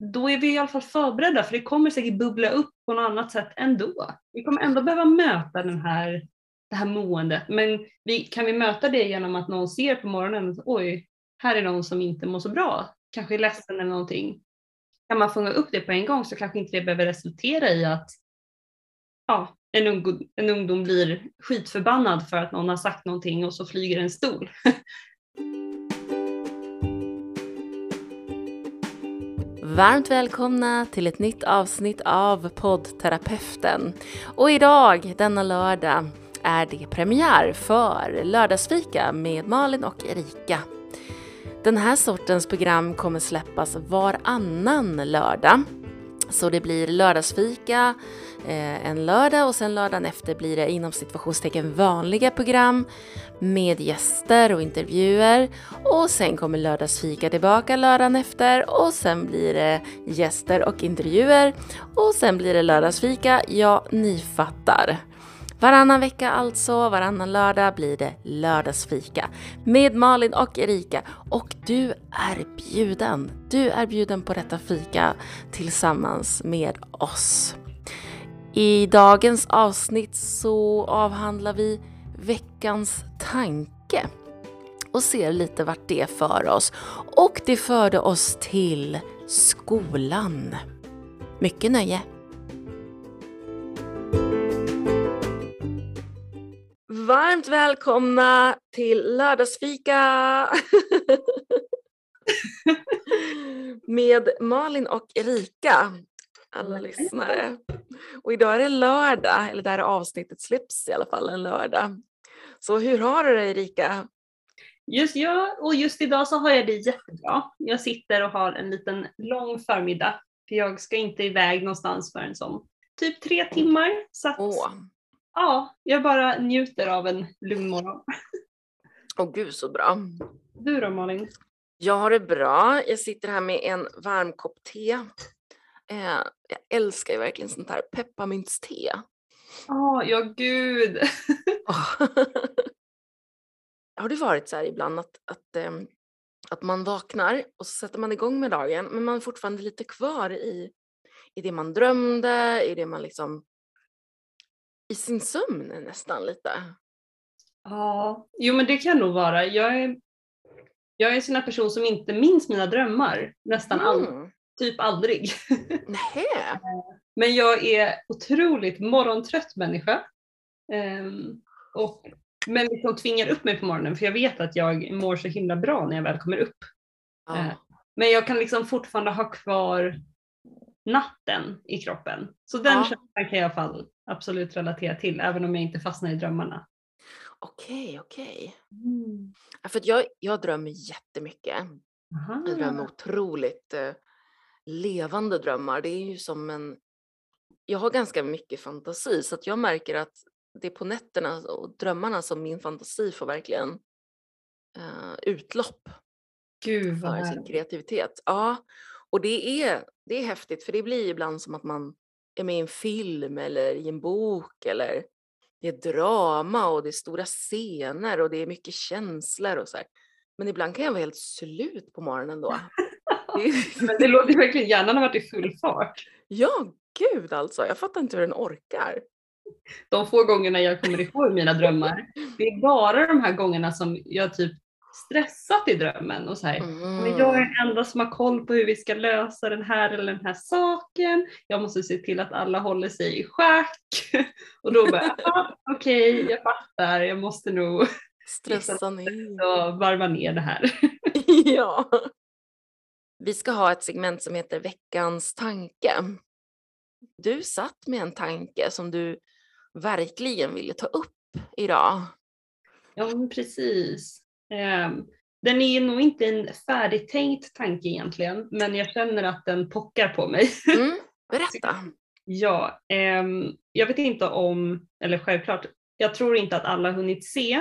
då är vi i alla fall förberedda för det kommer säkert bubbla upp på något annat sätt ändå. Vi kommer ändå behöva möta den här, det här måendet men vi, kan vi möta det genom att någon ser på morgonen, oj, här är någon som inte mår så bra, kanske är ledsen eller någonting. Kan man fånga upp det på en gång så kanske inte det behöver resultera i att ja, en, ung, en ungdom blir skitförbannad för att någon har sagt någonting och så flyger en stol. Varmt välkomna till ett nytt avsnitt av poddterapeuten. Och idag, denna lördag, är det premiär för Lördagsfika med Malin och Erika. Den här sortens program kommer släppas varannan lördag. Så det blir lördagsfika Eh, en lördag och sen lördagen efter blir det inom situationstecken vanliga program med gäster och intervjuer och sen kommer lördagsfika tillbaka lördagen efter och sen blir det gäster och intervjuer och sen blir det lördagsfika, ja ni fattar. Varannan vecka alltså, varannan lördag blir det lördagsfika med Malin och Erika. Och du är bjuden. Du är bjuden på detta fika tillsammans med oss. I dagens avsnitt så avhandlar vi veckans tanke och ser lite vart det för oss. Och det förde oss till skolan. Mycket nöje! Varmt välkomna till lördagsfika med Malin och Erika, alla lyssnare. Och idag är det lördag, eller det här avsnittet släpps i alla fall en lördag. Så hur har du det Erika? Just ja, och just idag så har jag det jättebra. Jag sitter och har en liten lång förmiddag, för jag ska inte iväg någonstans förrän som typ tre timmar. Så att, Åh, ja, jag bara njuter av en lugn morgon. åh gud så bra. Du då Malin? Jag har det bra. Jag sitter här med en varm kopp te. Eh, jag älskar ju verkligen sånt här pepparmyntste. Ja, ja gud. Har det varit så här ibland att, att, ehm, att man vaknar och så sätter man igång med dagen men man är fortfarande lite kvar i, i det man drömde, i det man liksom i sin sömn nästan lite. Ja, jo men det kan nog vara. Jag är, jag är en sån här person som inte minns mina drömmar nästan Mm. Typ aldrig. Nähä. Men jag är otroligt morgontrött människa. Ehm, och, men liksom tvingar upp mig på morgonen för jag vet att jag mår så himla bra när jag väl kommer upp. Ja. Eh, Men jag kan liksom fortfarande ha kvar natten i kroppen. Så den Ja. känslan kan jag i alla fall absolut relatera till även om jag inte fastnar i drömmarna. Okej, okej. Ja, För att jag, jag drömmer jättemycket. Jag Aha. drömmer otroligt eh, levande drömmar. Det är ju som en... Jag har ganska mycket fantasi så att jag märker att det är på nätterna och drömmarna som min fantasi får verkligen eh, utlopp Gud vad för sin kreativitet. Ja, och det är, det är häftigt för det blir ibland som att man är med i en film eller i en bok eller det är drama och det är stora scener och det är mycket känslor och så här. Men ibland kan jag vara helt slut på morgonen då. Men det låter verkligen, hjärnan har varit i full fart. Ja, gud alltså. Jag fattar inte hur den orkar. De få gångerna jag kommer ihåg mina drömmar, det är bara de här gångerna som jag typ stressat i drömmen och så här, men jag är Mm. den enda som har koll på hur vi ska lösa den här eller den här saken. Jag måste se till att alla håller sig i schack. Och då bara, ah, okej, jag fattar, jag måste nog Stressa ner. så varva ner det här. ja. Vi ska ha ett segment som heter veckans tanke. Du satt med en tanke som du verkligen ville ta upp idag. Ja, precis. Ehm, Den är nog inte en färdigtänkt tanke egentligen, men jag känner att den pockar på mig. Mm, berätta. Ja, ehm, jag vet inte om, eller självklart, jag tror inte att alla hunnit se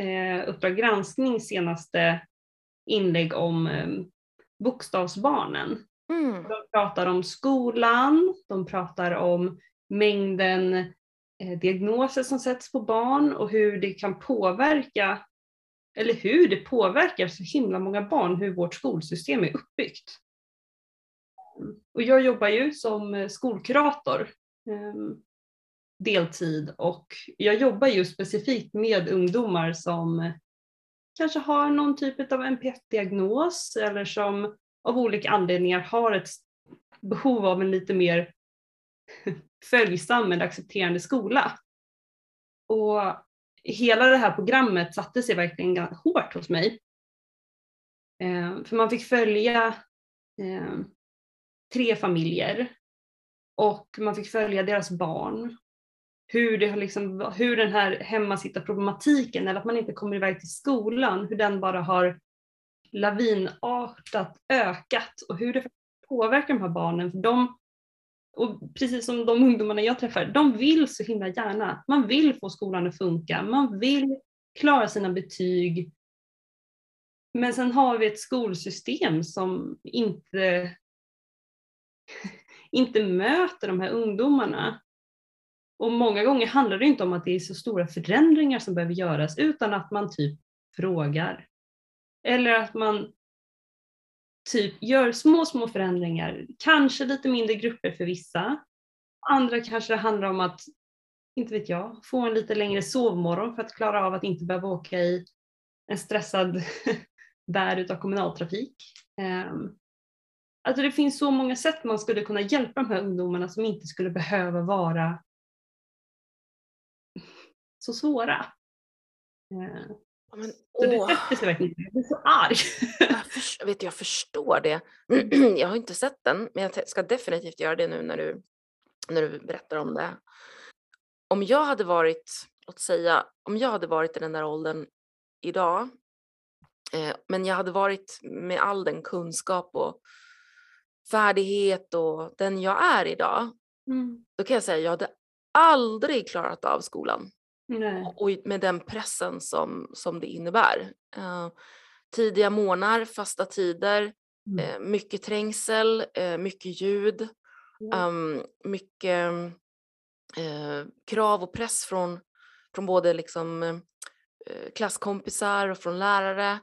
eh, Uppdrag granskning senaste inlägg om eh, bokstavsbarnen. Mm. De pratar om skolan, de pratar om mängden eh, diagnoser som sätts på barn och hur det kan påverka, eller hur det påverkar så himla många barn, hur vårt skolsystem är uppbyggt. och jag jobbar ju som skolkurator eh, deltid och jag jobbar ju specifikt med ungdomar som kanske har någon typ av NPF-diagnos eller som av olika anledningar har ett behov av en lite mer följsam men accepterande skola. Och hela det här programmet satte sig verkligen hårt hos mig. Eh, för man fick följa eh, tre familjer och man fick följa deras barn. Hur, det liksom, hur den här hemmasittarproblematiken, eller att man inte kommer iväg till skolan, hur den bara har lavinartat ökat och hur det påverkar de här barnen. För de, och precis som de ungdomarna jag träffar, de vill så himla gärna. Man vill få skolan att funka, man vill klara sina betyg. Men sen har vi ett skolsystem som inte, inte möter de här ungdomarna. Och många gånger handlar det inte om att det är så stora förändringar som behöver göras utan att man typ frågar. Eller att man typ gör små, små förändringar. Kanske lite mindre grupper för vissa. Andra kanske det handlar om att, inte vet jag, få en lite längre sovmorgon för att klara av att inte behöva åka i en stressad värld utav kommunaltrafik. Ehm, alltså det finns så många sätt man skulle kunna hjälpa de här ungdomarna som inte skulle behöva vara så svåra. Uh, men, så det sätter sig verkligen Jag blir så arg. jag, för, vet, jag förstår det. jag har inte sett den, men jag ska definitivt göra det nu när du, när du berättar om det. Om jag hade varit, låt säga, om jag hade varit i den där åldern idag, eh, men jag hade varit med all den kunskap och färdighet och den jag är idag, mm. då kan jag säga att jag hade aldrig klarat av skolan. Nej. Och med den pressen som, som det innebär. Uh, tidiga morgnar, fasta tider, mm. uh, mycket trängsel, uh, mycket ljud, mm. um, mycket krav och press från, från både liksom, klasskompisar och från lärare.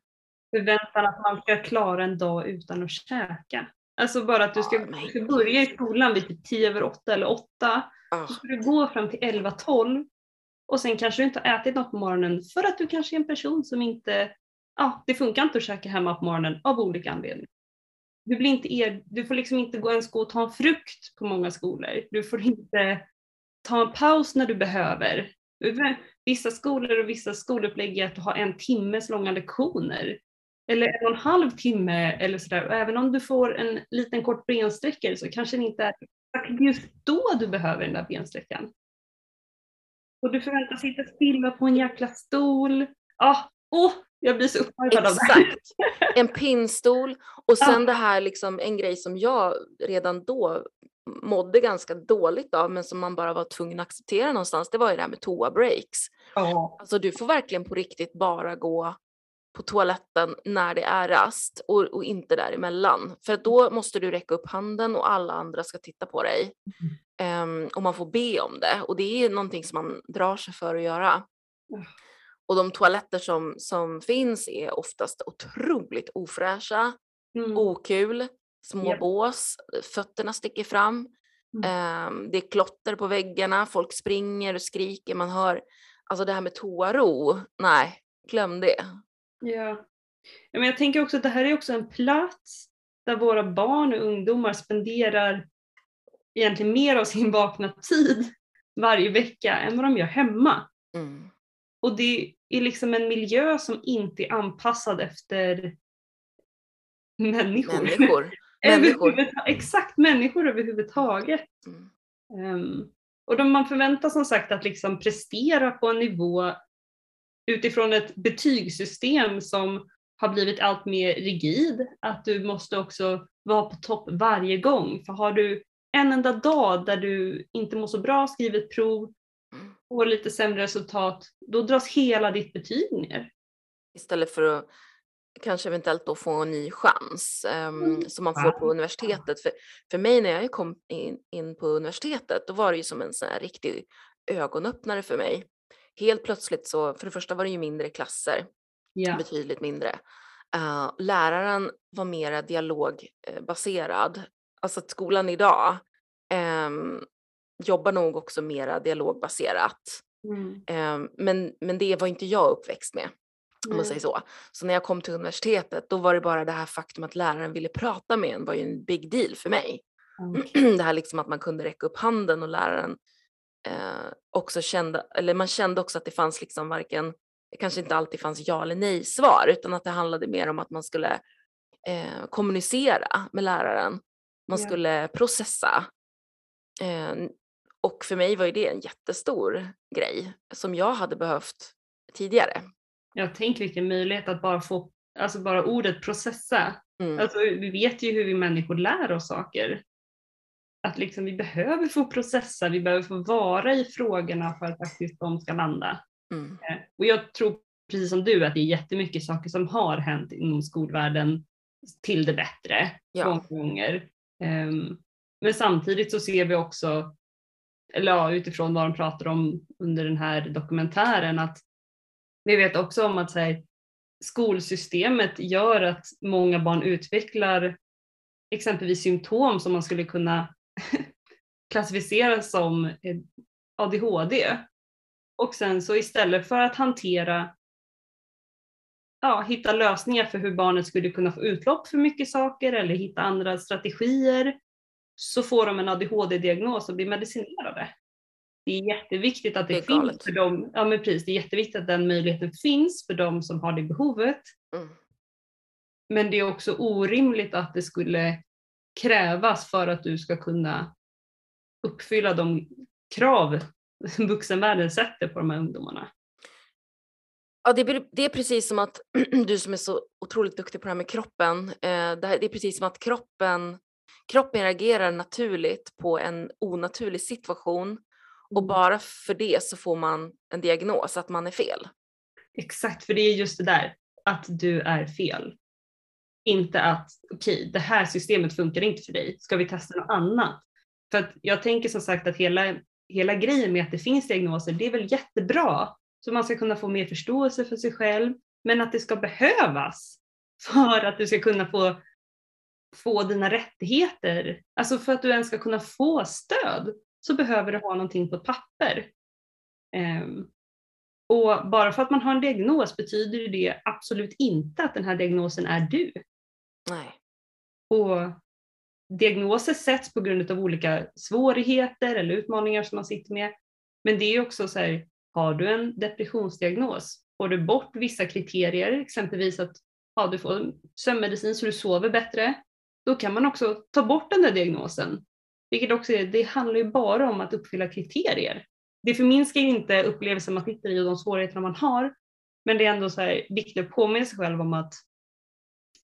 Förväntan att man ska klara en dag utan att käka. Alltså bara att du ska, ska börja i skolan vid typ 10 över 8 eller 8. Oh. Så ska du gå fram till 11-12 och sen kanske du inte har ätit något på morgonen för att du kanske är en person som inte, ja det funkar inte att käka hemma på morgonen av olika anledningar. Du, blir inte er, du får liksom inte gå ens gå och ta en frukt på många skolor. Du får inte ta en paus när du behöver. Vissa skolor och vissa skolupplägg är att du har en timmes långa lektioner. Eller en och en halv timme eller sådär. Och även om du får en liten kort bensträckare så kanske det inte är just då du behöver den där bensträckan. Och du förväntas sitta stilla på en jäkla stol. Ah, oh, jag blir så upparvad av det här. En pinnstol och sen ah. det här liksom en grej som jag redan då mådde ganska dåligt av men som man bara var tvungen att acceptera någonstans det var ju det här med toa breaks. Oh. Alltså du får verkligen på riktigt bara gå på toaletten när det är rast och, och inte däremellan. För då måste du räcka upp handen och alla andra ska titta på dig. Mm. Um, och man får be om det och det är någonting som man drar sig för att göra. Mm. Och de toaletter som, som finns är oftast otroligt ofräscha, mm. okul, små yep. bås, fötterna sticker fram. Mm. Um, det är klotter på väggarna, folk springer och skriker, man hör, alltså det här med toaro, nej, glöm det. Ja. Men jag tänker också att det här är också en plats där våra barn och ungdomar spenderar egentligen mer av sin vakna tid varje vecka än vad de gör hemma. Mm. Och det är liksom en miljö som inte är anpassad efter människor. Människor. människor. Exakt, människor överhuvudtaget. Mm. Um, och de, man förväntas som sagt att liksom prestera på en nivå utifrån ett betygssystem som har blivit allt mer rigid, att du måste också vara på topp varje gång. För har du en enda dag där du inte mår så bra, skriver ett prov, får lite sämre resultat, då dras hela ditt betyg ner. Istället för att kanske eventuellt då få en ny chans um, mm. som man får på universitetet. För, för mig när jag kom in, in på universitetet, då var det ju som en sån här riktig ögonöppnare för mig. Helt plötsligt så, för det första var det ju mindre klasser, yeah. betydligt mindre. Uh, läraren var mera dialogbaserad alltså att skolan idag eh, jobbar nog också mera dialogbaserat. Mm. Eh, men, men det var inte jag uppväxt med. Om man säger så. Så när jag kom till universitetet då var det bara det här faktum att läraren ville prata med en var ju en big deal för mig. Okay. Det här liksom att man kunde räcka upp handen och läraren eh, också kände, eller man kände också att det fanns liksom varken, kanske inte alltid fanns ja eller nej svar utan att det handlade mer om att man skulle eh, kommunicera med läraren. Man Ja. skulle processa. Eh, och för mig var ju det en jättestor grej som jag hade behövt tidigare. Jag tänk vilken möjlighet att bara få, alltså bara ordet processa. Mm. Alltså, vi vet ju hur vi människor lär oss saker. Att liksom, vi behöver få processa, vi behöver få vara i frågorna för att faktiskt de ska landa. Mm. Eh, Och jag tror precis som du att det är jättemycket saker som har hänt inom skolvärlden till det bättre Ja. många gånger. Ehm, Men samtidigt så ser vi också, eller ja, utifrån vad de pratar om under den här dokumentären, att vi vet också om att här, skolsystemet gör att många barn utvecklar exempelvis symptom som man skulle kunna klassificera som eh, ADHD. Och sen så istället för att hantera, ja, hitta lösningar för hur barnet skulle kunna få utlopp för mycket saker eller hitta andra strategier så får de en ADHD-diagnos och blir medicinerade. Det är jätteviktigt att det, Det finns galet. för dem, ja men precis, det är jätteviktigt att den möjligheten finns för dem som har det behovet. Mm. Men det är också orimligt att det skulle krävas för att du ska kunna uppfylla de krav som vuxenvärlden sätter på de här ungdomarna. Ja, det, är- det är precis som att du som är så otroligt duktig på det här med kroppen, eh, det, här, det är precis som att kroppen, kroppen reagerar naturligt på en onaturlig situation och bara för det så får man en diagnos att man är fel. Exakt, för det är just det där, att du är fel. Inte att, okej, det här systemet funkar inte för dig, ska vi testa något annat? För att jag tänker som sagt att hela, hela grejen med att det finns diagnoser, det är väl jättebra, så man ska kunna få mer förståelse för sig själv, men att det ska behövas för att du ska kunna få, få dina rättigheter, alltså för att du ens ska kunna få stöd, så behöver du ha någonting på ett papper. Um, och bara för att man har en diagnos betyder det absolut inte att den här diagnosen är du. Nej. Och diagnoser sätts på grund av olika svårigheter eller utmaningar som man sitter med. Men det är också så här, har du en depressionsdiagnos, får du bort vissa kriterier, exempelvis att ja, du får sömnmedicin så du sover bättre, då kan man också ta bort den där diagnosen. Vilket också är, det handlar ju bara om att uppfylla kriterier. Det förminskar ju inte upplevelsen man sitter i och de svårigheterna man har, men det är ändå så här viktigt att påminna sig själv om att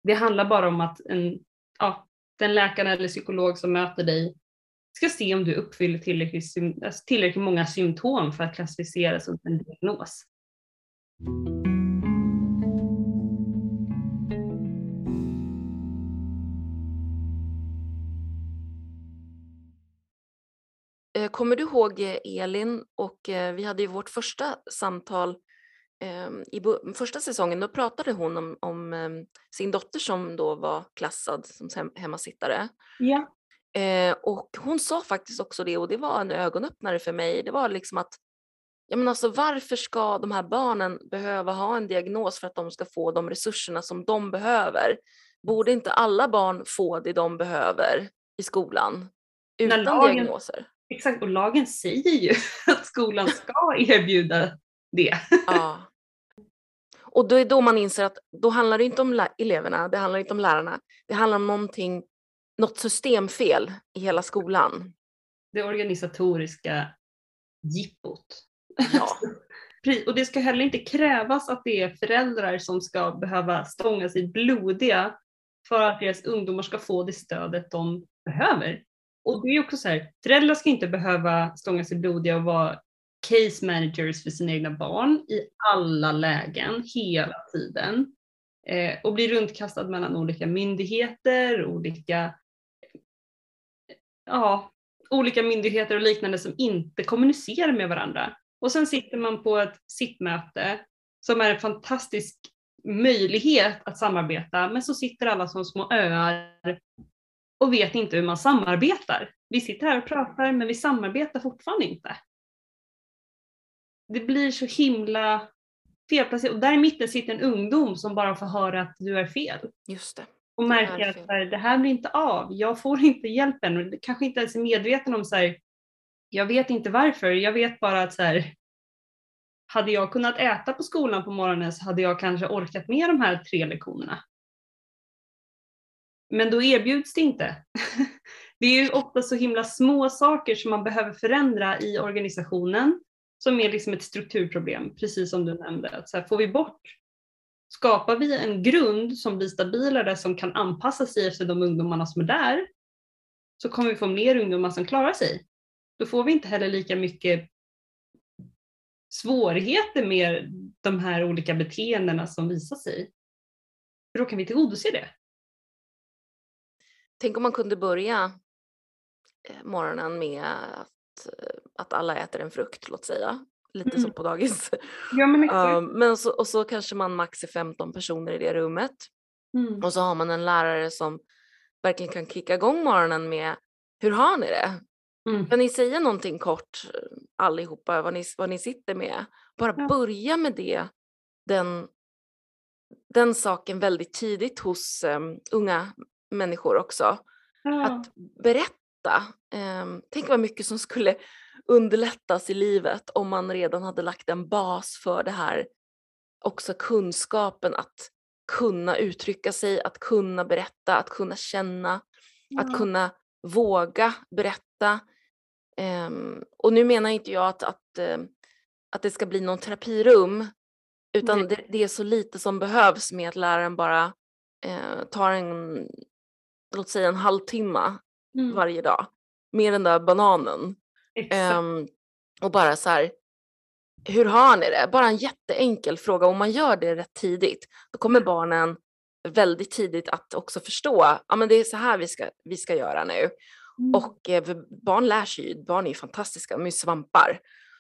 det handlar bara om att en, ja, den läkaren eller psykolog som möter dig ska se om du uppfyller tillräckligt, alltså tillräckligt många symptom för att klassificeras som en diagnos. Eh, kommer du ihåg eh, Elin och eh, vi hade ju vårt första samtal i bo- första säsongen, då pratade hon om, om eh, sin dotter som då var klassad som hem, hemmasittare. Ja. Eh, och hon sa faktiskt också det och det var en ögonöppnare för mig. Det var liksom att, ja men alltså varför ska de här barnen behöva ha en diagnos för att de ska få de resurserna som de behöver? Borde inte alla barn få det de behöver i skolan utan lagen- diagnoser? Exakt, och lagen säger ju att skolan ska erbjuda det. Ja. Och då är då man inser att då handlar det inte om eleverna, det handlar inte om lärarna. Det handlar om någonting, något systemfel i hela skolan. Det organisatoriska jippot. Ja. Och det ska heller inte krävas att det är föräldrar som ska behöva stånga sig blodiga för att deras ungdomar ska få det stödet de behöver. Och det är också så här, föräldrar ska inte behöva stånga sig blodiga och vara case managers för sina egna barn i alla lägen, hela tiden. Eh, och blir runtkastad mellan olika myndigheter, olika ja, olika myndigheter och liknande som inte kommunicerar med varandra. Och sen sitter man på ett sittmöte som är en fantastisk möjlighet att samarbeta, men så sitter alla som små öar och vet inte hur man samarbetar. Vi sitter här och pratar men vi samarbetar fortfarande inte. Det blir så himla felplacerat och där i mitten sitter en ungdom som bara får höra att du är fel. Just det. Och märker att här, det här blir inte av, jag får inte hjälpen. Kanske inte ens är medveten om så här, jag vet inte varför, jag vet bara att så här, hade jag kunnat äta på skolan på morgonen så hade jag kanske orkat med de här tre lektionerna. Men då erbjuds det inte. Det är ju ofta så himla små saker som man behöver förändra i organisationen som är liksom ett strukturproblem, precis som du nämnde. Att så här, får vi bort, skapar vi en grund som blir stabilare, som kan anpassa sig efter de ungdomarna som är där, så kommer vi få mer ungdomar som klarar sig. Då får vi inte heller lika mycket svårigheter med de här olika beteendena som visar sig. För då kan vi tillgodose det. Tänk om man kunde börja eh, morgonen med att, eh, att alla äter en frukt, låt säga. Lite mm. som på dagis. Ja, men, um, men så, och så kanske man max är 15 personer i det rummet. Mm. Och så har man en lärare som verkligen kan kicka igång morgonen med hur har ni det? Mm. Kan ni säga någonting kort allihopa vad ni, vad ni sitter med? Bara ja. börja med det, den, den saken väldigt tidigt hos um, unga människor också. Ja. Att berätta. Um, tänk vad mycket som skulle underlättas i livet om man redan hade lagt en bas för det här. Också kunskapen att kunna uttrycka sig, att kunna berätta, att kunna känna, ja. att kunna våga berätta. Um, och nu menar inte jag att, att, uh, att det ska bli någon terapirum utan det, det, är så lite som behövs med att läraren bara uh, tar en, låt säga en halvtimme mm. varje dag med den där bananen. Um, och bara så här, hur har ni det? Bara en jätteenkel fråga. Om man gör det rätt tidigt, då kommer barnen väldigt tidigt att också förstå, ja men det är så här vi ska, vi ska göra nu. Mm. Och eh, barn lär sig ju, barn är ju fantastiska, de är ju svampar.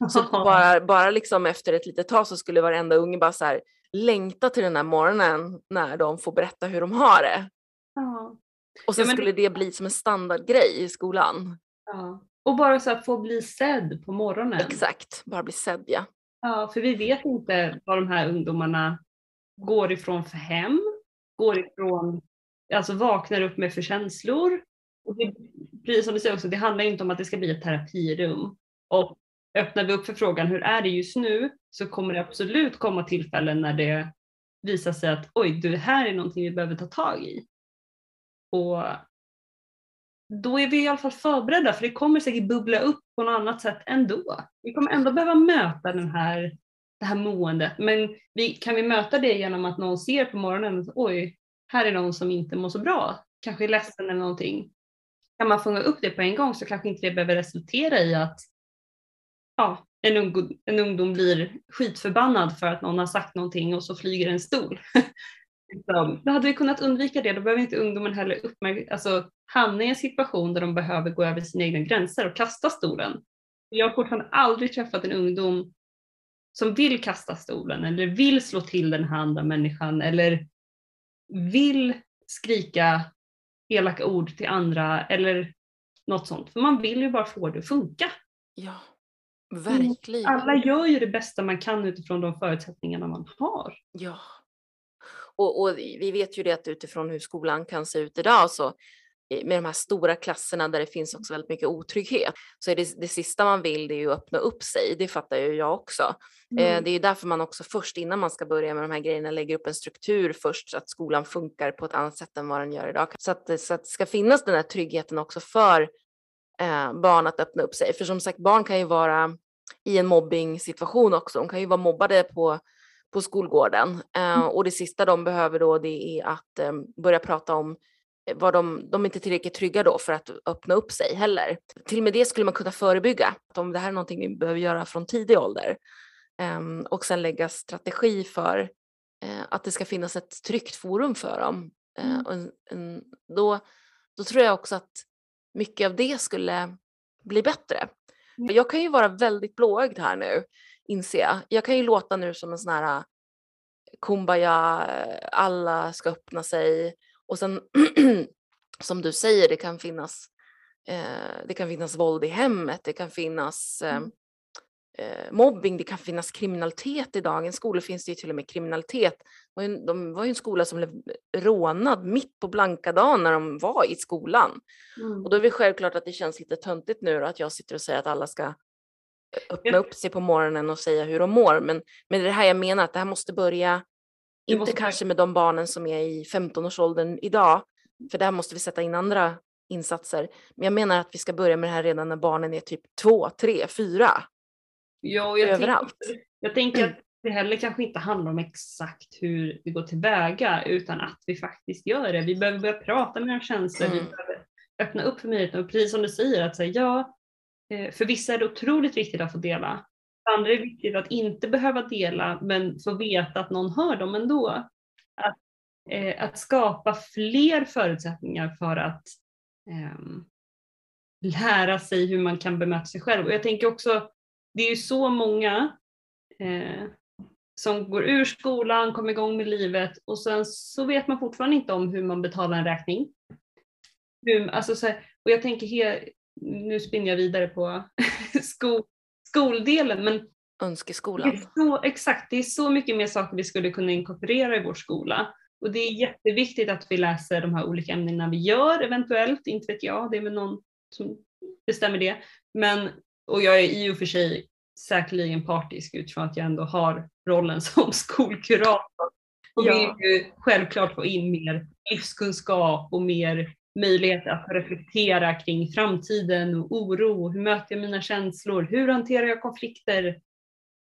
Så bara, bara liksom efter ett litet tag så skulle varenda unge bara så här, längta till den här morgonen när de får berätta hur de har det. Ja. Och sen ja, skulle det bli som en standardgrej i skolan. Ja. Och bara så att få bli sedd på morgonen. Exakt, bara bli sedd ja. Ja, för vi vet inte vad de här ungdomarna går ifrån för hem, går ifrån, alltså vaknar upp med för känslor, och det, precis som du säger också, det handlar inte om att det ska bli ett terapirum. Och öppnar vi upp för frågan hur är det just nu så kommer det absolut komma tillfällen när det visar sig att oj, det här är någonting vi behöver ta tag i. Och då är vi i alla fall förberedda för det kommer säkert bubbla upp på något annat sätt ändå. Vi kommer ändå behöva möta den här, det här måendet men vi, kan vi möta det genom att någon ser på morgonen att oj, här är någon som inte mår så bra, kanske är ledsen eller någonting kan man fånga upp det på en gång så kanske inte det behöver resultera i att ja, en, ungdom, en ungdom blir skitförbannad för att någon har sagt någonting och så flyger en stol. Liksom, då hade vi kunnat undvika det, då behöver inte ungdomen heller uppmärk- alltså, hamna i en situation där de behöver gå över sina egna gränser och kasta stolen. Jag har fortfarande aldrig träffat en ungdom som vill kasta stolen eller vill slå till den här andra människan eller vill skrika elaka ord till andra eller något sånt. För man vill ju bara få det att funka. Ja, verkligen. Alla gör ju det bästa man kan utifrån de förutsättningarna man har. Ja. Och, och vi vet ju det att utifrån hur skolan kan se ut idag så med de här stora klasserna där det finns också väldigt mycket otrygghet så är det, det sista man vill det är ju att öppna upp sig. Det fattar ju jag också. Eh, mm. Det är ju därför man också först innan man ska börja med de här grejerna lägger upp en struktur först så att skolan funkar på ett annat sätt än vad den gör idag. Så att, så att det ska finnas den här tryggheten också för eh, barn att öppna upp sig. För som sagt barn kan ju vara i en mobbing situation också. De kan ju vara mobbade på på skolgården eh, mm. och det sista de behöver då det är att eh, börja prata om var de, de är inte tillräckligt trygga då för att öppna upp sig heller. Till och med det skulle man kunna förebygga, om det här är någonting vi behöver göra från tidig ålder. Um, och sen lägga strategi för uh, att det ska finnas ett tryggt forum för dem. Uh, och en, en, då, då tror jag också att mycket av det skulle bli bättre. Mm. Jag kan ju vara väldigt blåögd här nu, inser jag. Jag kan ju låta nu som en sån här kumbaya, alla ska öppna sig och sen som du säger, det kan finnas eh, det kan finnas våld i hemmet, det kan finnas eh, Mm. eh, mobbing, det kan finnas kriminalitet i dagens skolor finns det ju till och med kriminalitet. Det var ju, en- de var ju en skola som blev rånad mitt på blanka dagen när de var i skolan. Mm. Och då är det självklart att det känns lite töntigt nu då, att jag sitter och säger att alla ska öppna upp sig på morgonen och säga hur de mår. Men, men det är det här jag menar, att det här måste börja, Det inte måste- kanske med de barnen som är i 15-årsåldern idag, för där måste vi sätta in andra insatser. Men jag menar att vi ska börja med det här redan när barnen är typ två, tre, fyra. Ja, och jag överallt. Tänker, jag tänker att det heller kanske inte handlar om exakt hur vi går tillväga utan att vi faktiskt gör det. Vi behöver börja prata med våra känslor, vi Mm. behöver öppna upp för möjligheten och precis som du säger att säga ja, Eh, för vissa är det otroligt viktigt att få dela. För andra är det viktigt att inte behöva dela men få veta att någon hör dem ändå. Att, eh, att skapa fler förutsättningar för att eh, lära sig hur man kan bemöta sig själv. Och jag tänker också, det är ju så många eh, som går ur skolan, kommer igång med livet och sen så vet man fortfarande inte om hur man betalar en räkning. Hur, alltså så här, och jag tänker, nu spinner jag vidare på sko, skoldelen, men Önskeskolan. så, exakt, det är så mycket mer saker vi skulle kunna inkorporera i vår skola. Och det är jätteviktigt att vi läser de här olika ämnena vi gör eventuellt, inte vet jag, det är väl någon som bestämmer det. Men, och jag är i och för sig säkerligen partisk utifrån att jag ändå har rollen som skolkurator. Och Ja. vill ju självklart få in mer livskunskap och mer möjlighet att reflektera kring framtiden och oro. Hur möter jag mina känslor? Hur hanterar jag konflikter?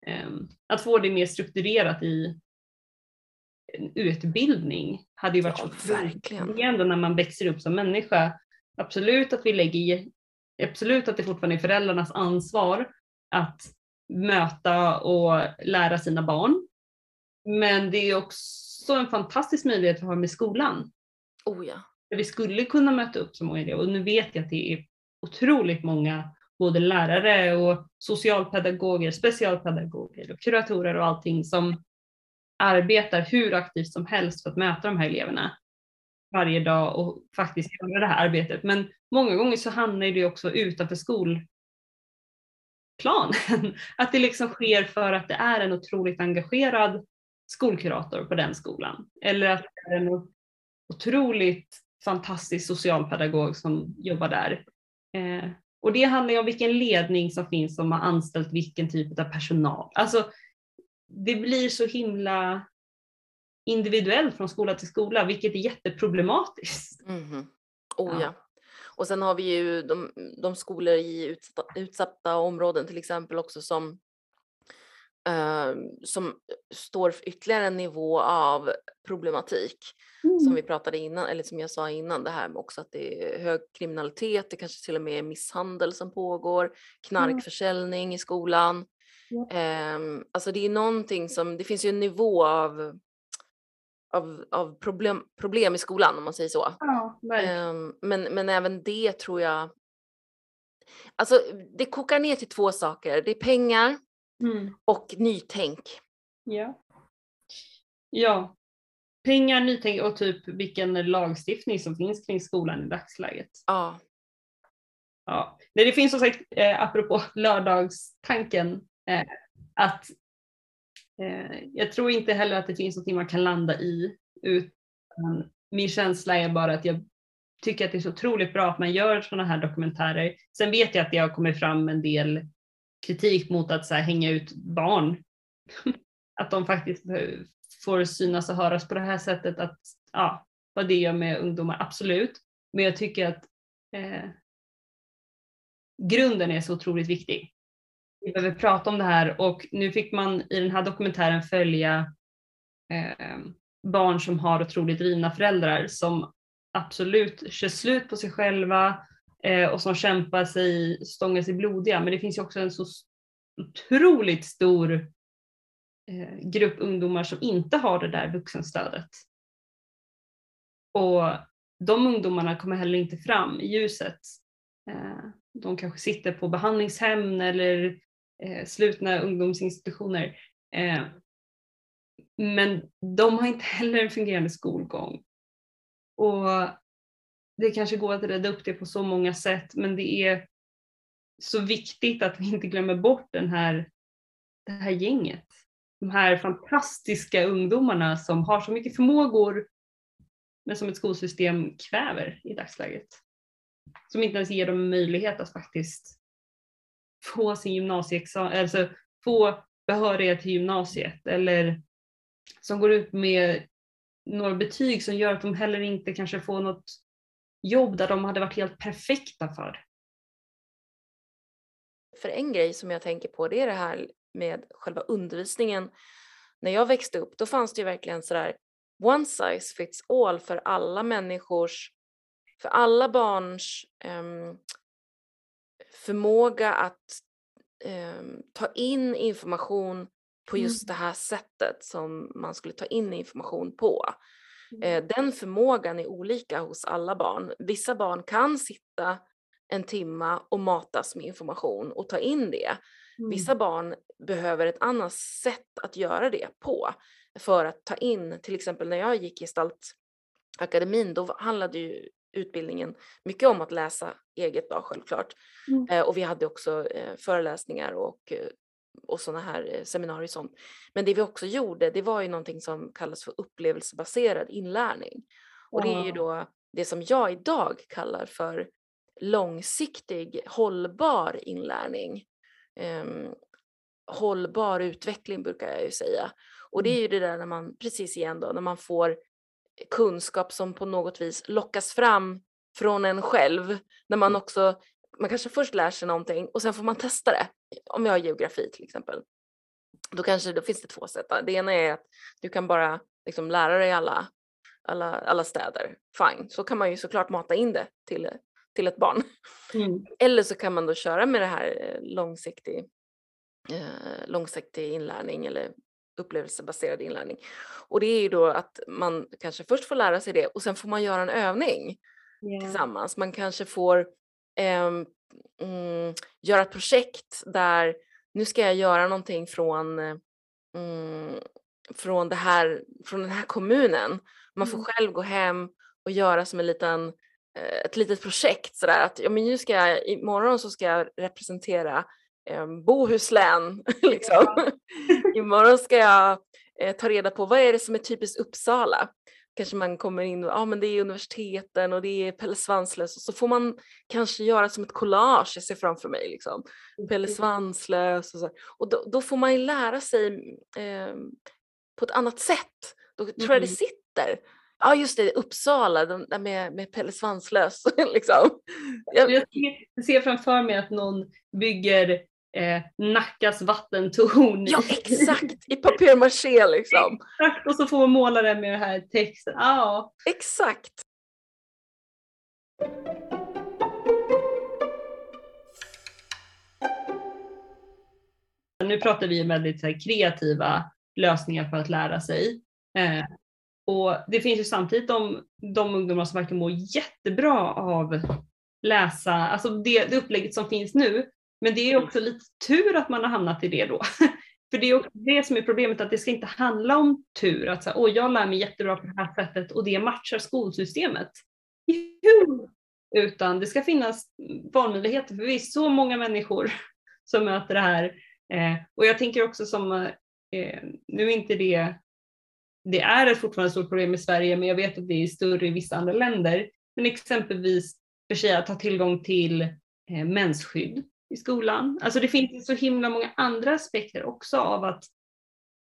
Ehm, Att få det mer strukturerat i en utbildning hade ju varit Ja, så verkligen. När man växer upp som människa. Absolut att vi lägger i, absolut att det fortfarande är föräldrarnas ansvar att möta och lära sina barn. Men det är också en fantastisk möjlighet vi har med skolan. Oh ja. Där vi skulle kunna möta upp så många elever Och nu vet jag att det är otroligt många både lärare och socialpedagoger, specialpedagoger och kuratorer och allting som arbetar hur aktivt som helst för att möta de här eleverna varje dag och faktiskt göra det här arbetet. Men många gånger så hamnar det också utanför skolplanen. Att det liksom sker för att det är en otroligt engagerad skolkurator på den skolan. Eller att det är en otroligt fantastisk socialpedagog som jobbar där. Eh, och det handlar ju om vilken ledning som finns som har anställt vilken typ av personal. Alltså, det blir så himla individuellt från skola till skola, vilket är jätteproblematiskt. Mhm. Oh Ja. ja. Och sen har vi ju de, de skolor i utsatta, utsatta områden till exempel också som, som står för ytterligare en nivå av problematik. Som vi pratade innan, eller som jag sa innan, det här med också att det är hög kriminalitet, det kanske till och med är misshandel som pågår, knarkförsäljning i skolan. Ehm, alltså det är någonting som, det finns ju en nivå av, av, av problem, problem i skolan om man säger så. Ja. Ehm, men, men även det tror jag, alltså det kokar ner till två saker, det är pengar Mm. och nytänk. Ja. ja. Pengar, nytänk och typ vilken lagstiftning som finns kring skolan i dagsläget. Ja, Ja. Nej, det finns som sagt, eh, apropå lördagstanken, eh, att eh, jag tror inte heller att det finns någonting man kan landa i. Utan min känsla är bara att jag tycker att det är så otroligt bra att man gör sådana här dokumentärer. Sen vet jag att det har kommit fram en del kritik mot att så här, hänga ut barn. att de faktiskt eh, får synas och höras på det här sättet. Att, ja, vad det gör med ungdomar, absolut. Men jag tycker att eh, grunden är så otroligt viktig. Vi behöver prata om det här och nu fick man i den här dokumentären följa eh, barn som har otroligt drivna föräldrar som absolut kör slut på sig själva Eh, och som kämpar sig, stångar sig blodiga. Men det finns ju också en så otroligt stor eh, grupp ungdomar som inte har det där vuxenstödet. Och de ungdomarna kommer heller inte fram i ljuset. Eh, de kanske sitter på behandlingshem eller eh, slutna ungdomsinstitutioner. Eh, men de har inte heller en fungerande skolgång. Och det kanske går att rädda upp det på så många sätt men det är så viktigt att vi inte glömmer bort den här, det här gänget. De här fantastiska ungdomarna som har så mycket förmågor men som ett skolsystem kväver i dagsläget. Som inte ens ger dem möjlighet att faktiskt få sin gymnasieexamen, alltså få behörighet till gymnasiet eller som går ut med några betyg som gör att de heller inte kanske får något jobb där de hade varit helt perfekta för. För en grej som jag tänker på det är det här med själva undervisningen. När jag växte upp då fanns det ju verkligen sådär one size fits all för alla människors, för alla barns um, förmåga att um, ta in information på just mm. det här sättet som man skulle ta in information på. Mm. Eh, den förmågan är olika hos alla barn. Vissa barn kan sitta en timma och matas med information och ta in det. Mm. Vissa barn behöver ett annat sätt att göra det på för att ta in, till exempel när jag gick gestaltakademin, då handlade ju utbildningen mycket om att läsa eget då självklart. Mm. Eh, och vi hade också eh, föreläsningar och, eh, och sådana här eh, seminarier och sånt. Men det vi också gjorde, det var ju någonting som kallas för upplevelsebaserad inlärning. Och det är ju då det som jag idag kallar för långsiktig hållbar inlärning. Um, hållbar utveckling brukar jag ju säga. Och det är mm. ju det där när man, precis igen då, när man får kunskap som på något vis lockas fram från en själv. När man mm. också, man kanske först lär sig någonting och sen får man testa det. Om jag har geografi till exempel. Då kanske, då finns det två sätt. Det ena är att du kan bara liksom lära dig alla, alla, alla städer. Fine, så kan man ju såklart mata in det till, till ett barn. Mm. Eller så kan man då köra med det här eh, långsiktig, eh, långsiktig inlärning eller upplevelsebaserad inlärning. Och det är ju då att man kanske först får lära sig det och sen får man göra en övning yeah. tillsammans. Man kanske får mm, göra ett projekt där nu ska jag göra någonting från, mm, från, det här, från den här kommunen. Man får mm. själv gå hem och göra som en liten, eh, ett litet projekt sådär att ja, men nu ska jag, imorgon så ska jag representera eh, Bohuslän. liksom. Ja. Imorgon ska jag eh, ta reda på vad är det som är typiskt Uppsala. Kanske man kommer in och ja, men det är universiteten och det är Pelle Svanslös och så får man kanske göra som ett collage, jag ser framför mig. Liksom. Pelle Svanslös och så. Och då, då får man ju lära sig eh, på ett annat sätt. Då tror jag det mm. sitter. Ja just det, Uppsala, de där med, med Pelle Svanslös. liksom. jag, jag ser framför mig att någon bygger eh, Nackas vattentorn. Ja exakt, i papier-maché liksom. Exakt, och så får man måla den med den här texten. Ja. Exakt. Nu pratar vi om väldigt här, kreativa lösningar för att lära sig. Eh, och det finns ju samtidigt de, de ungdomar som verkligen mår jättebra av läsa, alltså det, det upplägget som finns nu men det är också lite tur att man har hamnat i det då. För det är också det som är problemet, att det ska inte handla om tur. Att säga, Åh, jag lär mig jättebra på det här sättet och det matchar skolsystemet. Juhu! Utan det ska finnas valmöjligheter för vi är så många människor som möter det här. Eh, och jag tänker också som, eh, eh, nu är inte det, det är ett fortfarande stort problem i Sverige, men jag vet att det är större i vissa andra länder. Men exempelvis för sig att ha tillgång till eh, mensskydd i skolan. Alltså det finns så himla många andra aspekter också av att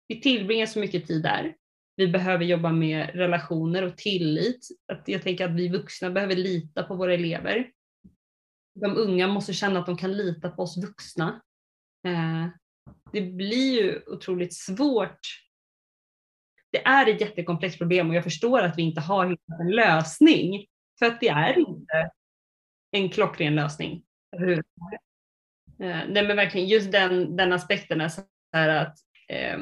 vi tillbringar så mycket tid där. Vi behöver jobba med relationer och tillit. Att jag tänker att vi vuxna behöver lita på våra elever. De unga måste känna att de kan lita på oss vuxna. Eh, det blir ju otroligt svårt. Det är ett jättekomplext problem och jag förstår att vi inte har hittat en lösning. För att det är inte en klockren lösning Eh, nej men verkligen just den, den aspekten är så här att eh,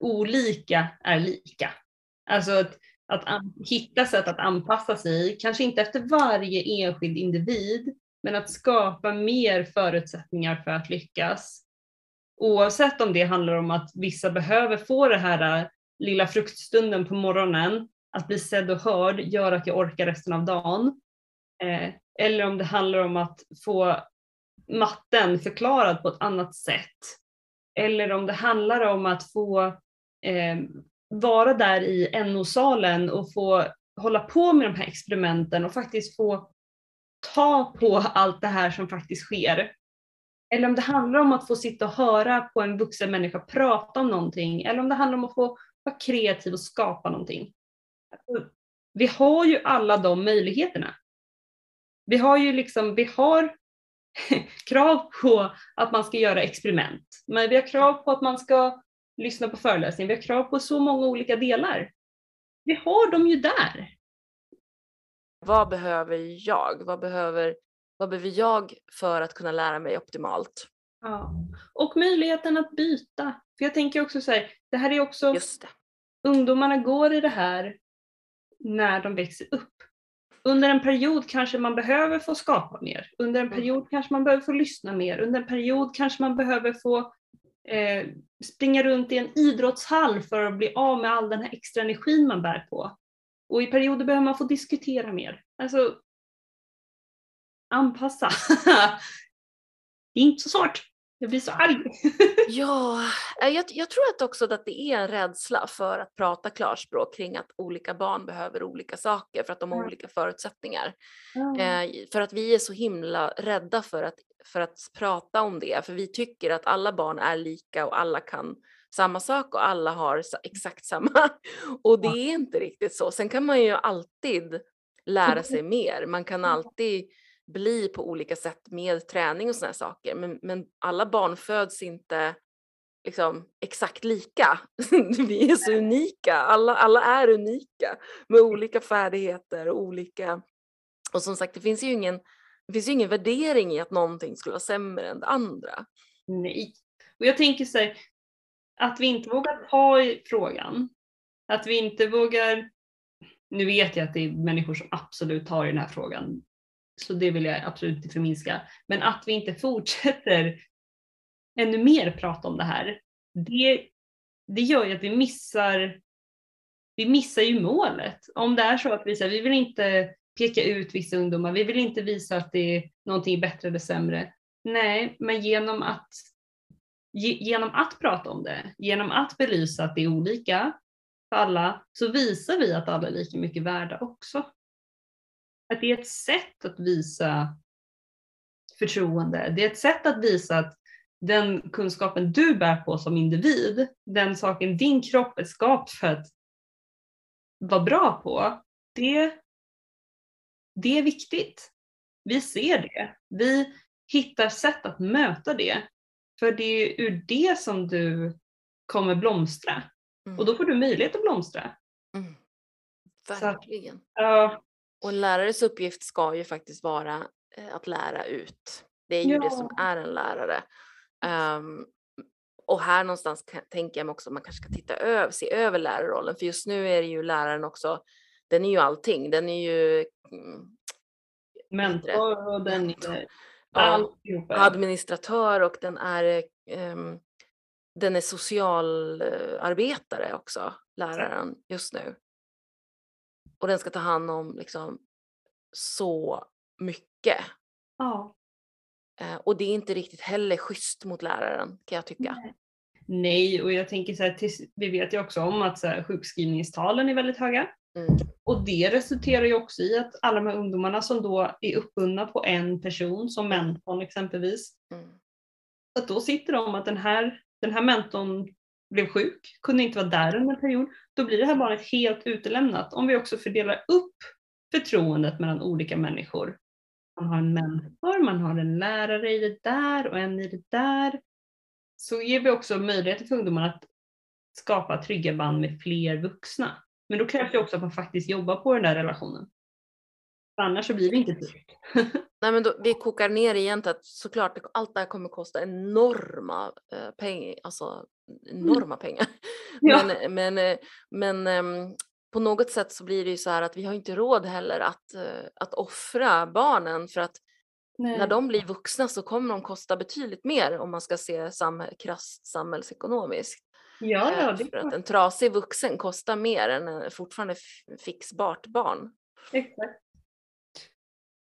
olika är lika. Alltså att, att hitta sätt att anpassa sig, kanske inte efter varje enskild individ, men att skapa mer förutsättningar för att lyckas. Oavsett om det handlar om att vissa behöver få den här eh, lilla fruktstunden på morgonen, att bli sedd och hörd gör att jag orkar resten av dagen. Eh, eller om det handlar om att få matten förklarad på ett annat sätt. Eller om det handlar om att få eh, vara där i NO-salen och få hålla på med de här experimenten och faktiskt få ta på allt det här som faktiskt sker. Eller om det handlar om att få sitta och höra på en vuxen människa prata om någonting. Eller om det handlar om att få vara kreativ och skapa någonting. Vi har ju alla de möjligheterna. Vi har ju liksom, vi har krav på att man ska göra experiment. Men vi har krav på att man ska lyssna på föreläsningar. Vi har krav på så många olika delar. Vi har dem ju där. Vad behöver jag? Vad behöver, vad behöver jag för att kunna lära mig optimalt? Ja. Och möjligheten att byta. För jag tänker också så här, det här är också, Just det. ungdomarna går i det här när de växer upp. Under en period kanske man behöver få skapa mer. Under en Mm. period kanske man behöver få lyssna mer. Under en period kanske man behöver få eh, springa runt i en idrottshall för att bli av med all den här extra energin man bär på. Och i perioder behöver man få diskutera mer. Alltså, anpassa. det är inte så svårt. Jag blir så arg. Ja, eh, jag, jag tror att också att det är en rädsla för att prata klarspråk kring att olika barn behöver olika saker för att de har Mm. olika förutsättningar. Ja. Eh, för att vi är så himla rädda för att, för att prata om det, för vi tycker att alla barn är lika och alla kan samma sak och alla har exakt samma. Och det är inte riktigt så. Sen kan man ju alltid lära sig mer. Man kan alltid bli på olika sätt med träning och sådana saker. Men, men alla barn föds inte liksom exakt lika. Vi är så unika. Alla, alla är unika med olika färdigheter och olika och som sagt, det finns ju ingen, det finns ju ingen värdering i att någonting skulle vara sämre än det andra. Nej. Och jag tänker så här, att vi inte vågar ta i frågan, att vi inte vågar, nu vet jag att det är människor som absolut tar i den här frågan, så det vill jag absolut inte förminska, men att vi inte fortsätter ännu mer prata om det här, det, det gör ju att vi missar, vi missar ju målet. Om det är så att vi säger, vi vill inte peka ut vissa ungdomar, vi vill inte visa att det är någonting bättre eller sämre. Nej, men genom att genom att prata om det, genom att belysa att det är olika för alla, så visar vi att alla är lika mycket värda också. Att det är ett sätt att visa förtroende. Det är ett sätt att visa att den kunskapen du bär på som individ, den saken din kropp är skapt för att vara bra på, det, det är viktigt. Vi ser det. Vi hittar sätt att möta det. För det är ur det som du kommer blomstra. Mm. Och då får du möjlighet att blomstra. Mm. Så Verkligen. Ja, Och en lärares uppgift ska ju faktiskt vara eh, att lära ut. Det är ju det som Ja. är en lärare. Ehm, och här någonstans kan, tänker jag mig också att man kanske ska titta över, se över lärarrollen. För just nu är det ju läraren också, den är ju allting. Den är ju mm, mentor och den är ja, administratör och den är, ehm, den är socialarbetare också, läraren just nu. Och den ska ta hand om liksom så mycket. Ja. Eh, och det är inte riktigt heller schysst mot läraren kan jag tycka. Nej, och jag tänker så här, vi vet ju också om att så här, sjukskrivningstalen är väldigt höga. Mm. Och det resulterar ju också i att alla de här ungdomarna som då är uppbundna på en person, som mentorn exempelvis, Mm. att då sitter de att den här, den här mentorn blev sjuk, kunde inte vara där under en period, då blir det här barnet helt utelämnat. Om vi också fördelar upp förtroendet mellan olika människor. Man har en mentor, man har en lärare i det där och en i det där. Så ger vi också möjligheter för ungdomarna att skapa trygga band med fler vuxna. Men då krävs det också att man faktiskt jobbar på den där relationen. För annars så blir det inte tryggt. Nej, men då, det kokar ner igen till att såklart allt det här kommer kosta enorma eh, pengar, alltså enorma pengar. Ja. Men, men, eh, men ehm, på något sätt så blir det ju så här att vi har inte råd heller att, eh, att offra barnen för att när de blir vuxna så kommer de kosta betydligt mer om man ska se sam krasst samhällsekonomiskt. Ja, ja, Eh, det för att en trasig vuxen kostar mer än en fortfarande fixbart barn. exakt.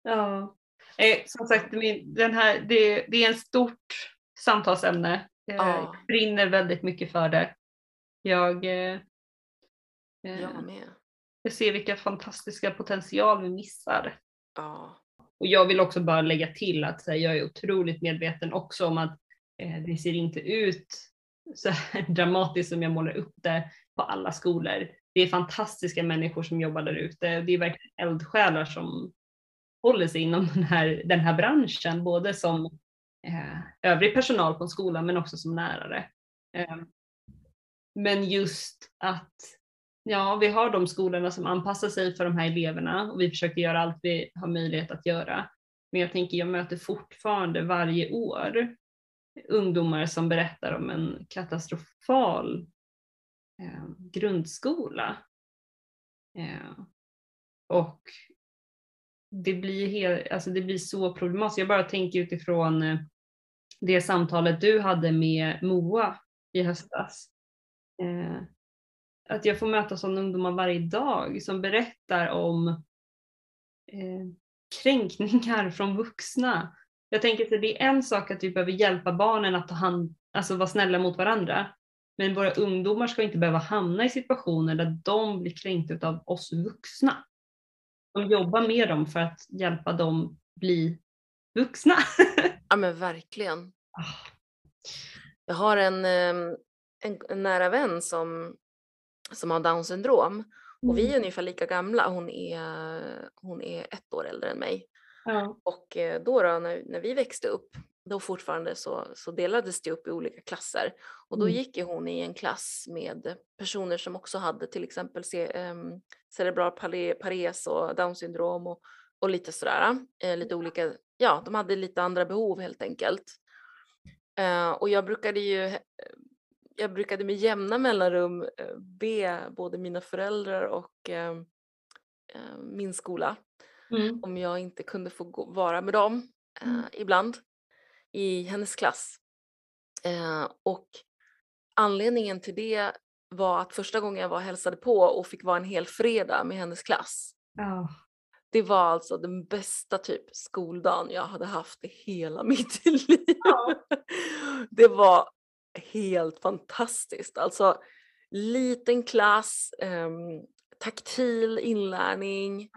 Ja. Eh, som sagt, den här, det, det är en stort samtalsämne. Eh, Ja. Jag brinner väldigt mycket för det. Jag, eh, eh, Jag med. jag ser vilka fantastiska potential vi missar. Ja. Och jag vill också bara lägga till att här, jag är otroligt medveten också om att eh, det ser inte ut så dramatiskt som jag målar upp det på alla skolor. Det är fantastiska människor som jobbar där ute det är verkligen eldsjälar som håller sig inom den här, den här branschen, både som eh, övrig personal på en skola men också som lärare. Eh, men just att ja, vi har de skolorna som anpassar sig för de här eleverna och vi försöker göra allt vi har möjlighet att göra. Men jag tänker, jag möter fortfarande varje år ungdomar som berättar om en katastrofal eh, grundskola. Eh, och det blir, hel, alltså det blir så problematiskt. Jag bara tänker utifrån eh, det samtalet du hade med Moa i höstas. Eh, att jag får möta sådana ungdomar varje dag som berättar om eh, kränkningar från vuxna. Jag tänker att det är en sak att vi behöver hjälpa barnen att ta hand, alltså vara snälla mot varandra. Men våra ungdomar ska inte behöva hamna i situationer där de blir kränkta av oss vuxna. Och jobba med dem för att hjälpa dem bli vuxna. ja, men verkligen. Ah, Jag har en, ehm, en, en nära vän som, som har down syndrom och vi är ungefär lika gamla. Hon är, hon är ett år äldre än mig. ja. Och eh, då, då när, när vi växte upp, då fortfarande så, så delades det upp i olika klasser. Och då Mm. gick ju hon i en klass med personer som också hade till exempel ce, um, cerebral pare- pares och down syndrom och, och lite sådär. Eh, lite olika, ja, de hade lite andra behov helt enkelt. Eh, och jag brukade ju, eh, jag brukade med jämna mellanrum eh, be både mina föräldrar och eh, eh, min skola Mm. om jag inte kunde få gå, vara med dem eh, Mm. ibland i hennes klass. Eh, och anledningen till det var att första gången jag var och hälsade på och fick vara en hel fredag med hennes klass. Ja. Det var alltså den bästa typ skoldagen jag hade haft i hela mitt liv. Ja. Det var helt fantastiskt. Alltså liten klass, ehm, taktil inlärning,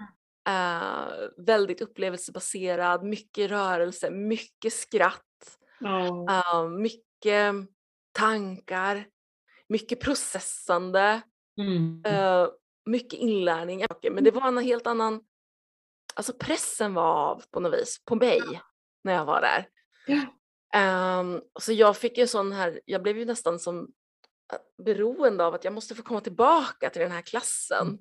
eh, väldigt upplevelsebaserad, mycket rörelse, mycket skratt, Ja. eh, mycket tankar, mycket processande, Mm. eh, mycket inlärning. Men det var en helt annan, alltså pressen var av på något vis, på mig när jag var där. Ja. Ehm, så jag fick ju sån här, jag blev ju nästan som eh, beroende av att jag måste få komma tillbaka till den här klassen.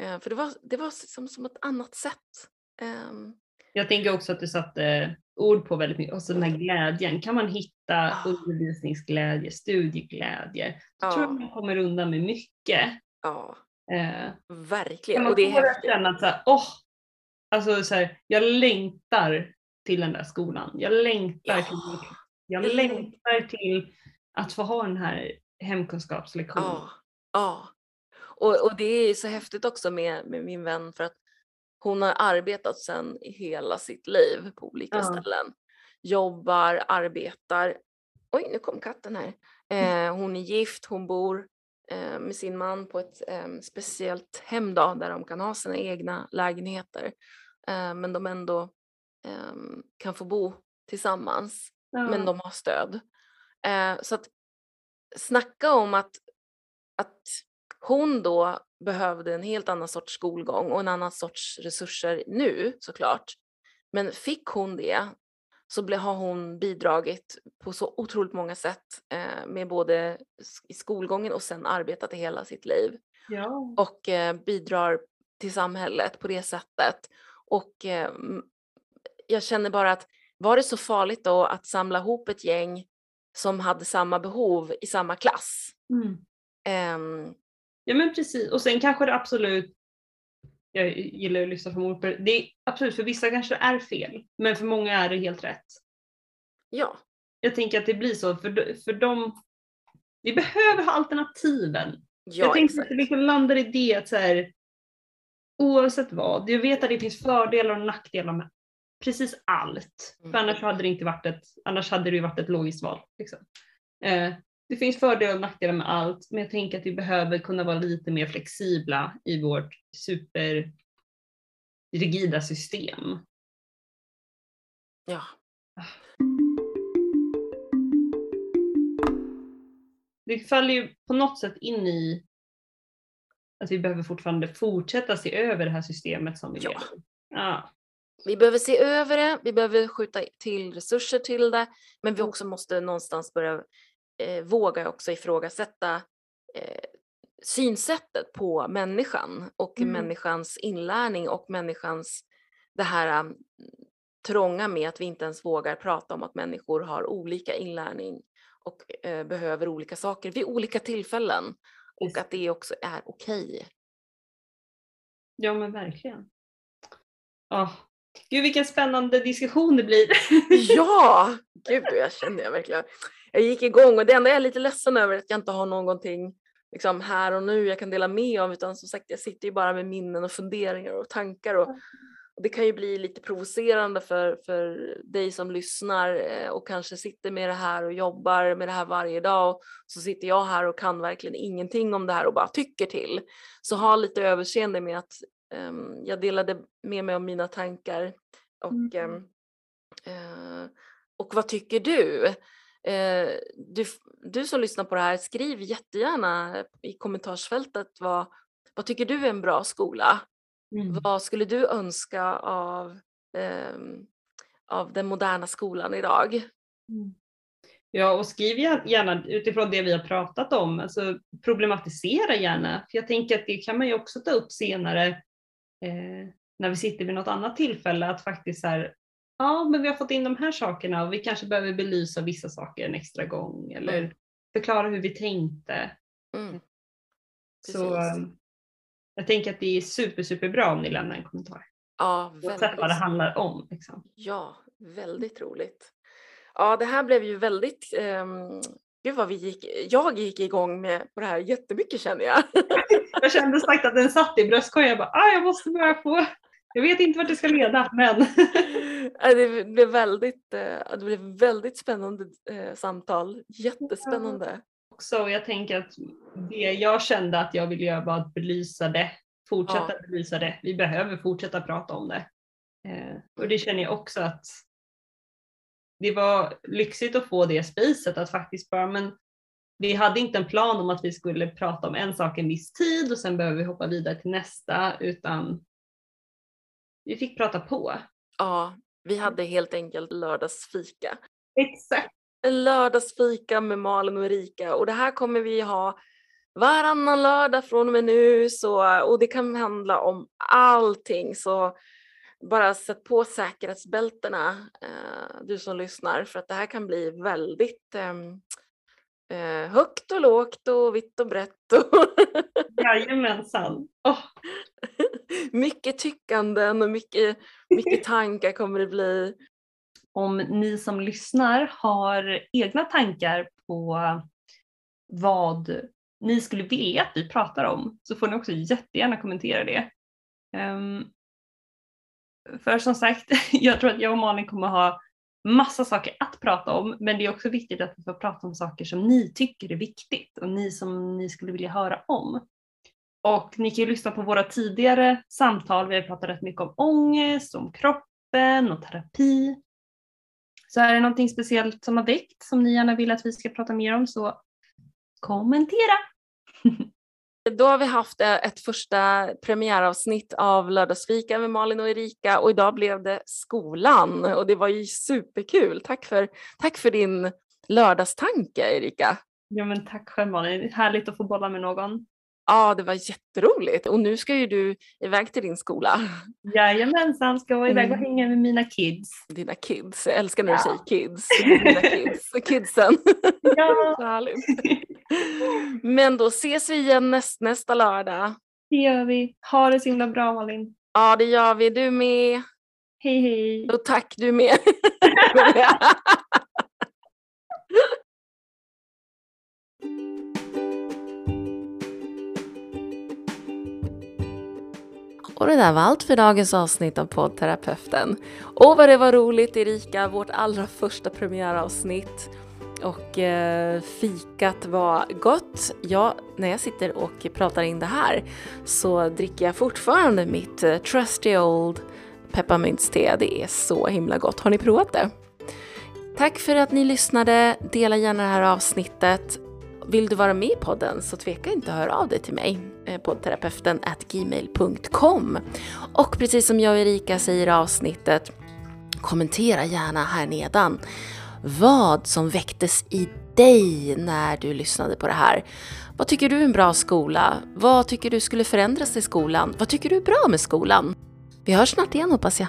Eh, för det var, det var som, som ett annat sätt. Ehm, Jag tänker också att du satte ord på väldigt mycket, och så den här glädjen. Kan man hitta Ah. undervisningsglädje, studieglädje, så tror jag Ja. man kommer undan med mycket. ja, Eh, verkligen. man Och det är häftigt. att så här, åh, alltså så här, jag längtar till den där skolan. Jag längtar Ja. till, jag Eller- längtar till att få ha den här hemkunskapslektionen. Ja, ja. Och, och det är så häftigt också med, med min vän för att hon har arbetat sedan i hela sitt liv på olika Ja. ställen. Jobbar, arbetar. Oj, nu kom katten här. Eh, hon är gift, hon bor eh, med sin man på ett eh, speciellt hem då, där de kan ha sina egna lägenheter. Eh, men de ändå eh, kan få bo tillsammans Ja. men de har stöd. Eh, så att snacka om att, att hon då behövde en helt annan sorts skolgång och en annan sorts resurser nu såklart. Men fick hon det så har hon bidragit på så otroligt många sätt eh, med både i skolgången och sen arbetat i hela sitt liv ja. och eh, bidrar till samhället på det sättet. Och eh, jag känner bara att var det så farligt då att samla ihop ett gäng som hade samma behov i samma klass? Mm. Ja men precis, och sen kanske det absolut, jag gillar att lyssna på mor, det är absolut för vissa kanske det är fel, men för många är det helt rätt. ja, Jag tänker att det blir så, för, för dem, vi behöver ha alternativen. ja jag tänkte att det liksom landar i det att så här, oavsett vad. Jag vet att det finns fördelar och nackdelar med precis allt. Mm. För annars hade det inte varit ett, annars hade det ju varit ett logiskt val. Liksom. Eh, det finns fördelar och nackdelar med allt, men jag tänker att vi behöver kunna vara lite mer flexibla i vårt superrigida system. Ja. Det faller ju på något sätt in i att vi behöver fortfarande fortsätta se över det här systemet som vi Ja. lever i. Ja. Vi behöver se över det, vi behöver skjuta till resurser till det, men vi också måste någonstans börja eh, våga också ifrågasätta eh, synsättet på människan och Mm. människans inlärning och människans det här um, trånga med att vi inte ens vågar prata om att människor har olika inlärning och eh, behöver olika saker vid olika tillfällen och att det också är okej. ja men verkligen. Oh. Gud vilken spännande diskussion det blir. Ja, gud jag känner jag verkligen. Jag gick igång och det enda jag är lite ledsen över är att jag inte har någonting liksom, här och nu jag kan dela med av utan som sagt jag sitter ju bara med minnen och funderingar och tankar och, och det kan ju bli lite provocerande för, för dig som lyssnar eh, och kanske sitter med det här och jobbar med det här varje dag och så sitter jag här och kan verkligen ingenting om det här och bara tycker till. Så ha lite överseende med att ehm, jag delade med mig av mina tankar och Mm. ehm, Eh, och vad tycker du? Eh, du? Du som lyssnar på det här, skriv jättegärna i kommentarsfältet vad, vad tycker du är en bra skola? Mm. Vad skulle du önska av, ehm, av den moderna skolan idag? Mm. Ja, och skriv gär- gärna utifrån det vi har pratat om, alltså problematisera gärna. För jag tänker att det kan man ju också ta upp senare eh, när vi sitter vid något annat tillfälle, att faktiskt så här, ja men vi har fått in de här sakerna och vi kanske behöver belysa vissa saker en extra gång eller Mm. förklara hur vi tänkte. Mm. Så Precis. eh, jag tänker att det är super, super bra om ni lämnar en kommentar. Ja, Oavsett vad det handlar om. Liksom. ja, väldigt roligt. Ja, det här blev ju väldigt Um, Gud vad vi gick, jag gick igång med på det här jättemycket känner jag. Jag kände sagt att den satt i bröstkorgen. Jag bara, ah, jag måste bara få. Jag vet inte vart det ska leda, men. Ja, Det blev väldigt, eh, det blev väldigt spännande eh, samtal. Jättespännande. också, jag tänker att det jag kände att jag ville göra var att belysa det, fortsätta belysa det. Vi behöver fortsätta prata om det. Eh, och det känner jag också att det var lyxigt att få det spacet att faktiskt bara, men vi hade inte en plan om att vi skulle prata om en sak en viss tid och sen behöver vi hoppa vidare till nästa utan vi fick prata på. Ja, vi hade helt enkelt lördagsfika. Exakt. En lördagsfika med Malin och Erika och det här kommer vi ha varannan lördag från och med nu så, och det kan handla om allting så bara sätt på säkerhetsbältena eh, du som lyssnar för att det här kan bli väldigt ehm, eh, högt och lågt och vitt och brett och Jajamensan. Åh, mycket tyckanden och mycket, mycket tankar kommer det bli. om ni som lyssnar har egna tankar på vad ni skulle vilja att vi pratar om så får ni också jättegärna kommentera det. Ehm, för som sagt, jag tror att jag och Malin kommer ha massa saker att prata om men det är också viktigt att vi får prata om saker som ni tycker är viktigt och ni som ni skulle vilja höra om. Och ni kan ju lyssna på våra tidigare samtal, vi har pratat rätt mycket om ångest, om kroppen och terapi. Så är det någonting speciellt som har väckt som ni gärna vill att vi ska prata mer om så kommentera. Då har vi haft ett första premiäravsnitt av Lördagsfika med Malin och Erika och idag blev det skolan och det var ju superkul. Tack för, tack för din lördagstanke Erika. Ja men tack själv Malin, härligt att få bolla med någon. Ja, det var jätteroligt och nu ska ju du iväg till din skola. Jajamensan, ska vara iväg och Mm. hänga med mina kids. Dina kids, jag älskar när du Ja. säger kids. Dina kids, kidsen. Ja, Så härligt. Men då ses vi igen näst, nästa lördag. det gör vi. Ha det så himla bra Malin. Ja, det gör vi. Du med. Hej hej. Och tack du med. Och det där var allt för dagens avsnitt av poddterapeuten. Och vad det var roligt Erika, vårt allra första premiäravsnitt. Och eh, fikat var gott. Ja, när jag sitter och pratar in det här så dricker jag fortfarande mitt eh, trusty old pepparmyntste. Det är så himla gott. Har ni provat det? Tack för att ni lyssnade. Dela gärna det här avsnittet. Vill du vara med i podden så tveka inte att höra av dig till mig. Eh, poddterapeuten gmail.com. Och precis som jag och Erika säger i avsnittet, kommentera gärna här nedan vad som väcktes i dig när du lyssnade på det här. Vad tycker du är en bra skola? Vad tycker du skulle förändras i skolan? Vad tycker du är bra med skolan? Vi hörs snart igen hoppas jag.